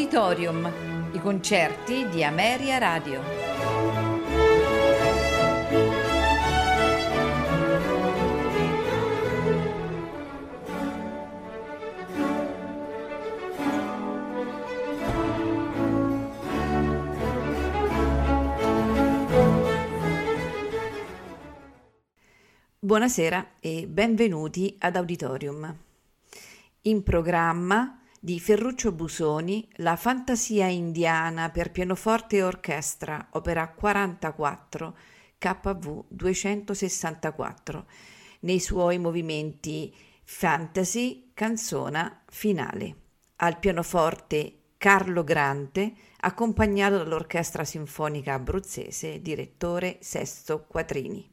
Auditorium, i concerti di Ameria Radio. Buonasera e benvenuti ad Auditorium. In programma di Ferruccio Busoni La fantasia indiana per pianoforte e orchestra, opera 44, KV 264, nei suoi movimenti fantasy, canzona, finale. Al pianoforte Carlo Grante, accompagnato dall'Orchestra Sinfonica Abruzzese, direttore Sesto Quattrini.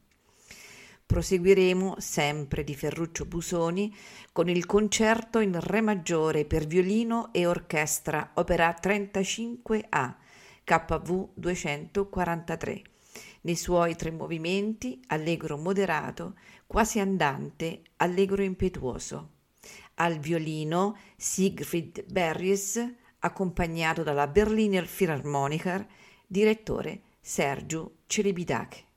Proseguiremo sempre di Ferruccio Busoni con il concerto in Re maggiore per violino e orchestra, opera 35A, KV 243, nei suoi tre movimenti allegro moderato, quasi andante, allegro impetuoso. Al violino Siegfried Berries, accompagnato dalla Berliner Philharmoniker, direttore Sergio Celibidache.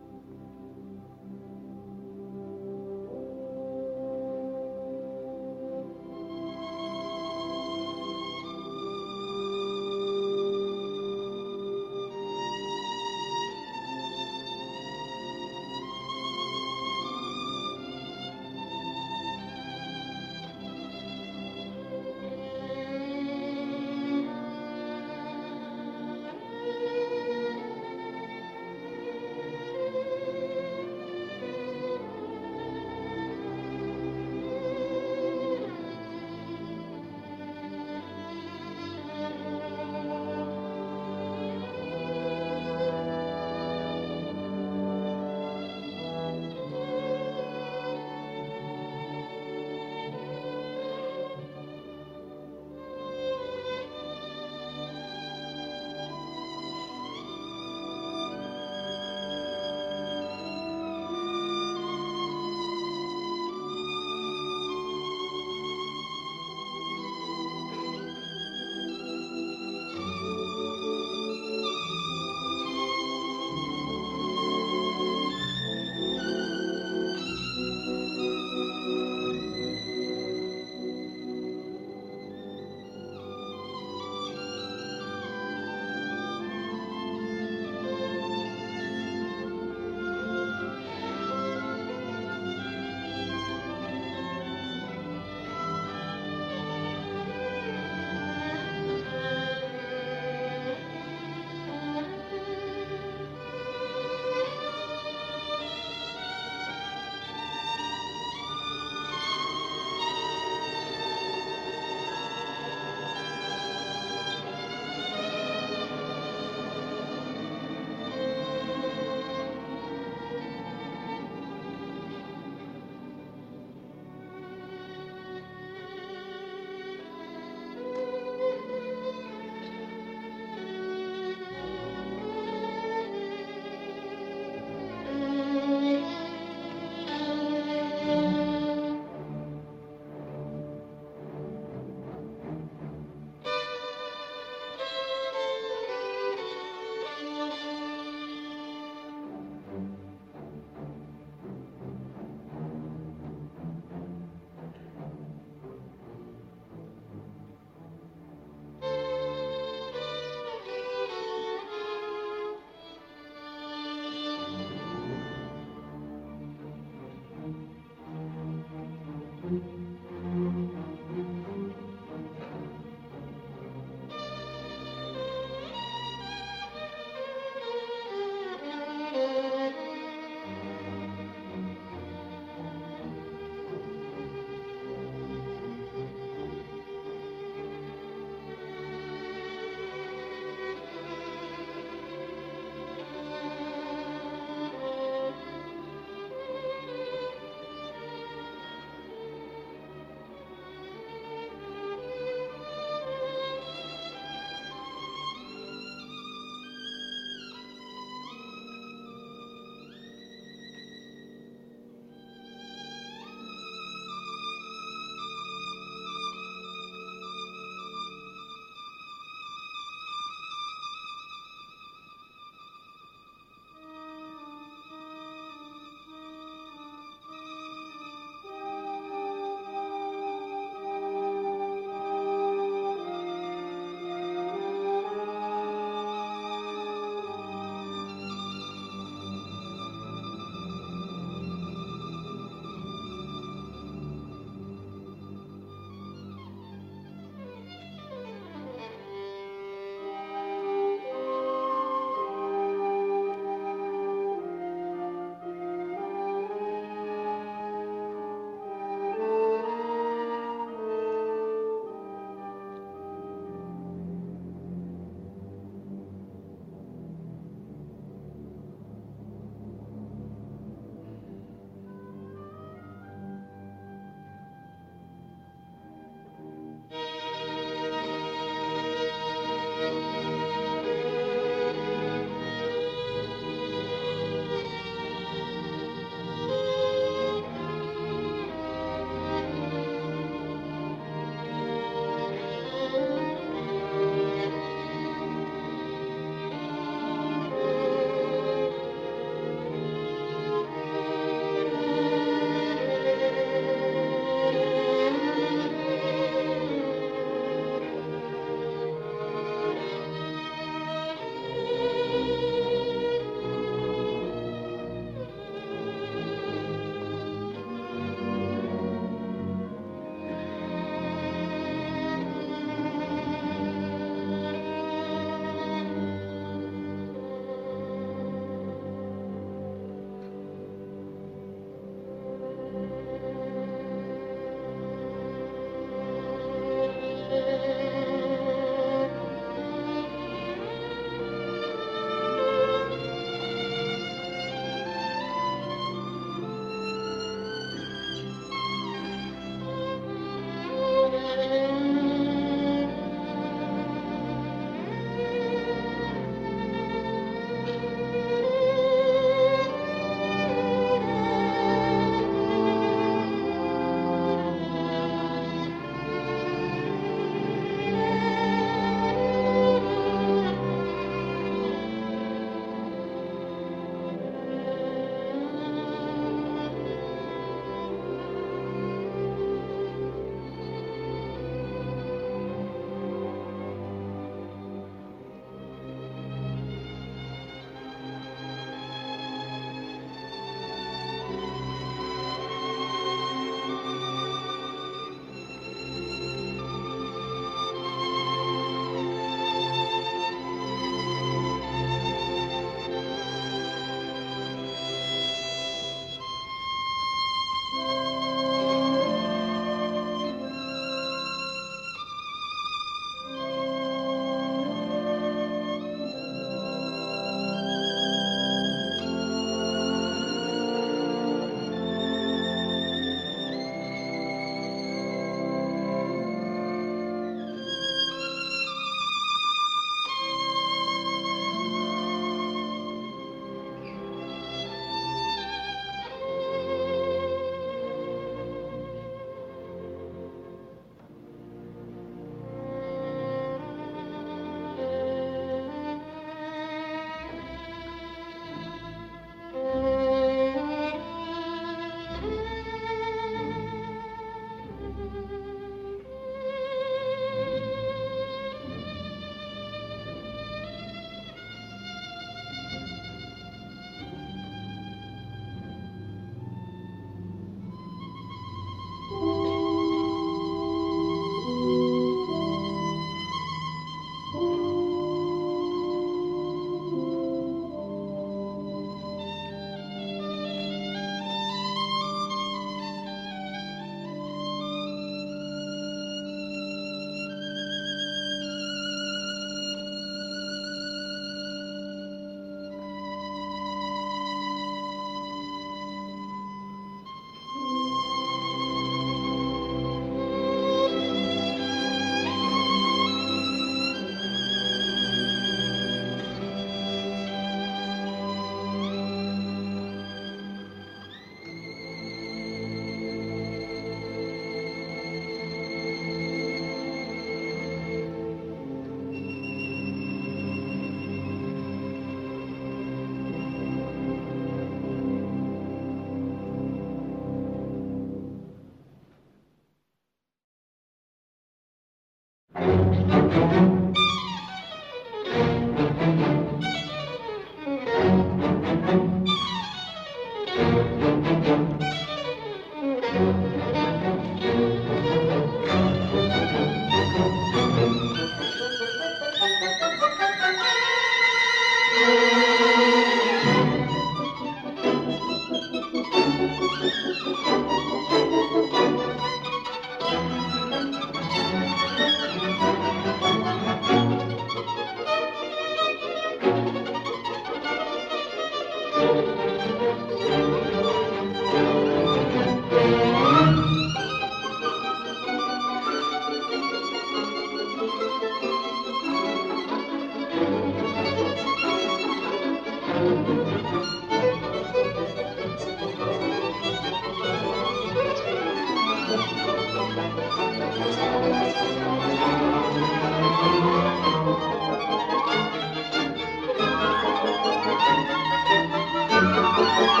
Thank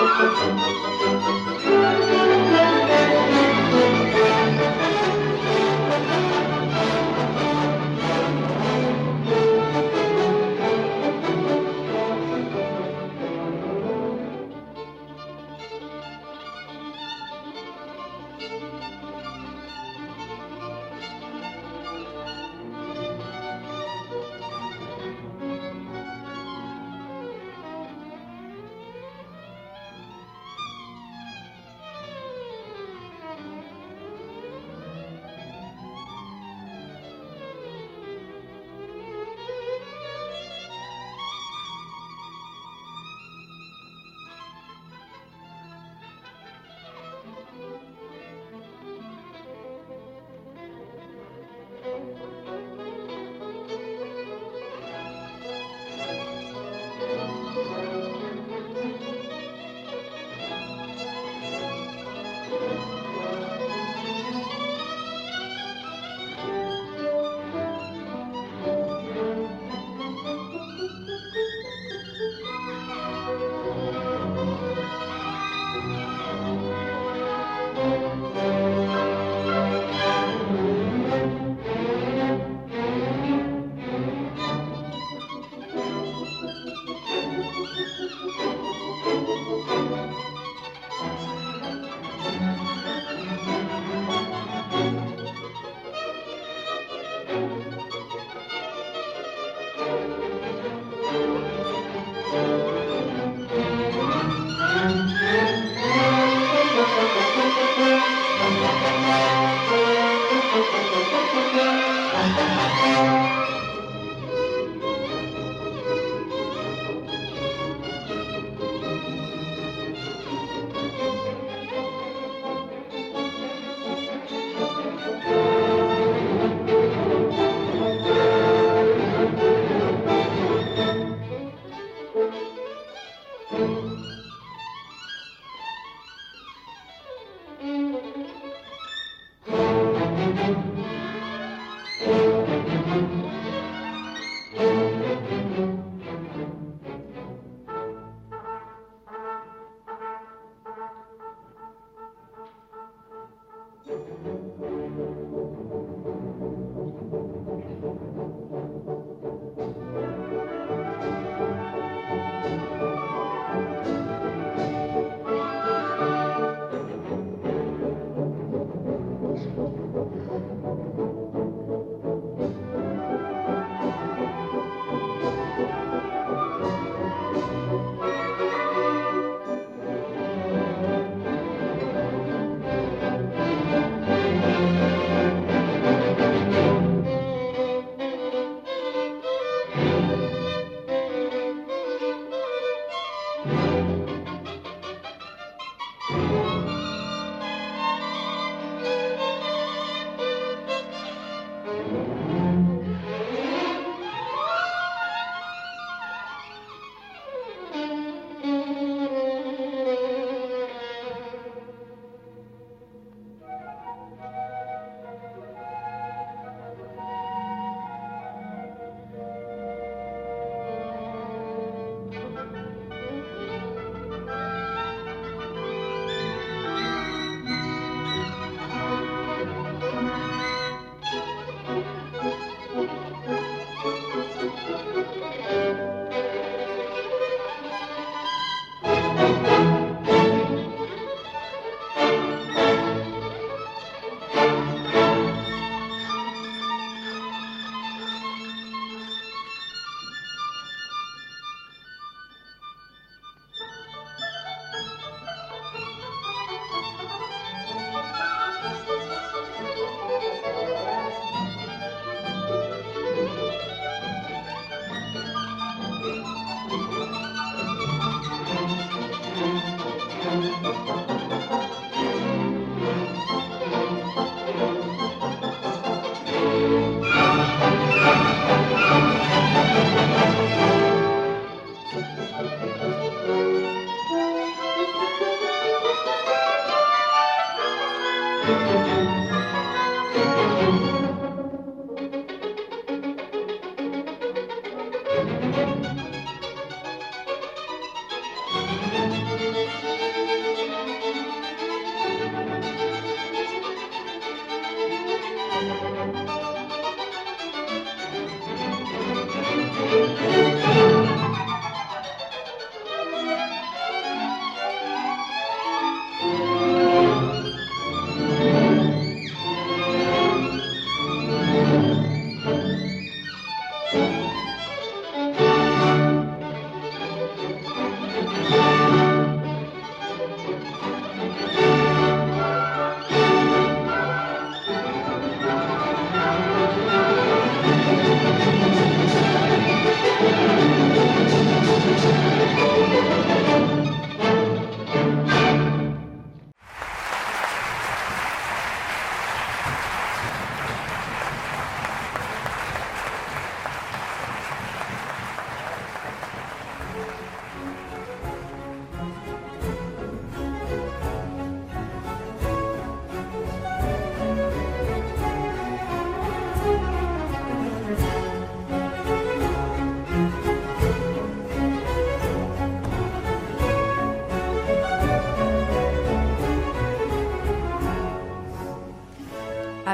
you.